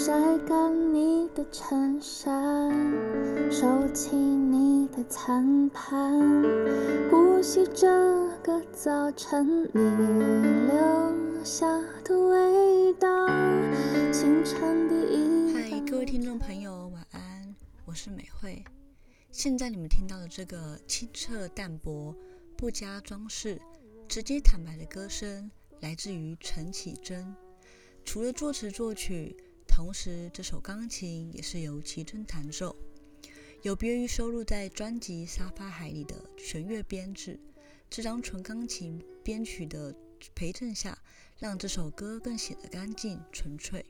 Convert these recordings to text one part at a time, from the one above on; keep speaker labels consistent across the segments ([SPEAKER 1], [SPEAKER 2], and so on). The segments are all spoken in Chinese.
[SPEAKER 1] 晒干你的衬衫，收起你的餐盘，呼吸这个早晨你留下的味道。清晨第一
[SPEAKER 2] 嗨，各位听众朋友，晚安，我是美惠。现在你们听到的这个清澈淡薄、不加装饰、直接坦白的歌声，来自于陈绮贞。除了作词作曲，同时这首钢琴也是由绮贞弹奏，有别于收录在专辑《沙发海》里的弦乐编制，这张纯钢琴编曲的陪衬下，让这首歌更显得干净纯粹。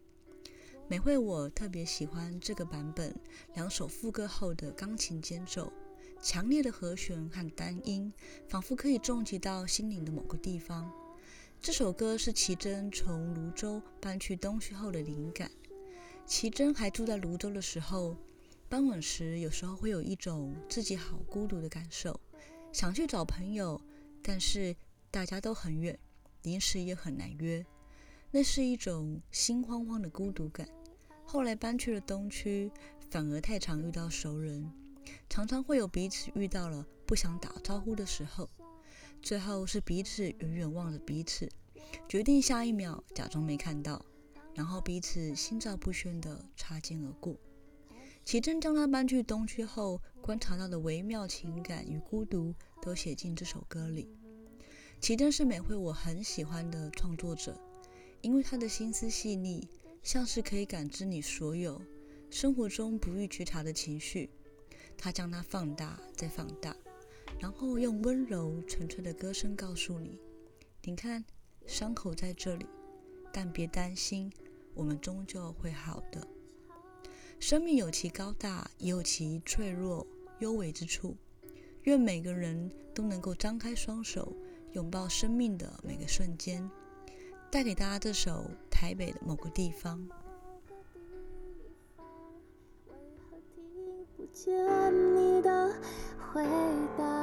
[SPEAKER 2] 美惠我特别喜欢这个版本，两首副歌后的钢琴间奏，强烈的和弦和单音，仿佛可以重击到心灵的某个地方。这首歌是奇珍从泸州搬去东区后的灵感。奇珍还住在泸州的时候，傍晚时有时候会有一种自己好孤独的感受，想去找朋友，但是大家都很远，临时也很难约，那是一种心慌慌的孤独感。后来搬去了东区，反而太常遇到熟人，常常会有彼此遇到了不想打招呼的时候。最后是彼此远远望着彼此，决定下一秒假装没看到，然后彼此心照不宣地擦肩而过。启正将他搬去东区后观察到的微妙情感与孤独都写进这首歌里。启正是美惠我很喜欢的创作者，因为他的心思细腻，像是可以感知你所有生活中不易觉察的情绪，他将它放大再放大。然后用温柔纯粹的歌声告诉你：“你看，伤口在这里，但别担心，我们终究会好的。生命有其高大，也有其脆弱、幽微之处。愿每个人都能够张开双手，拥抱生命的每个瞬间。带给大家这首《台北的某个地方》。”
[SPEAKER 1] 为何听不见你的回答？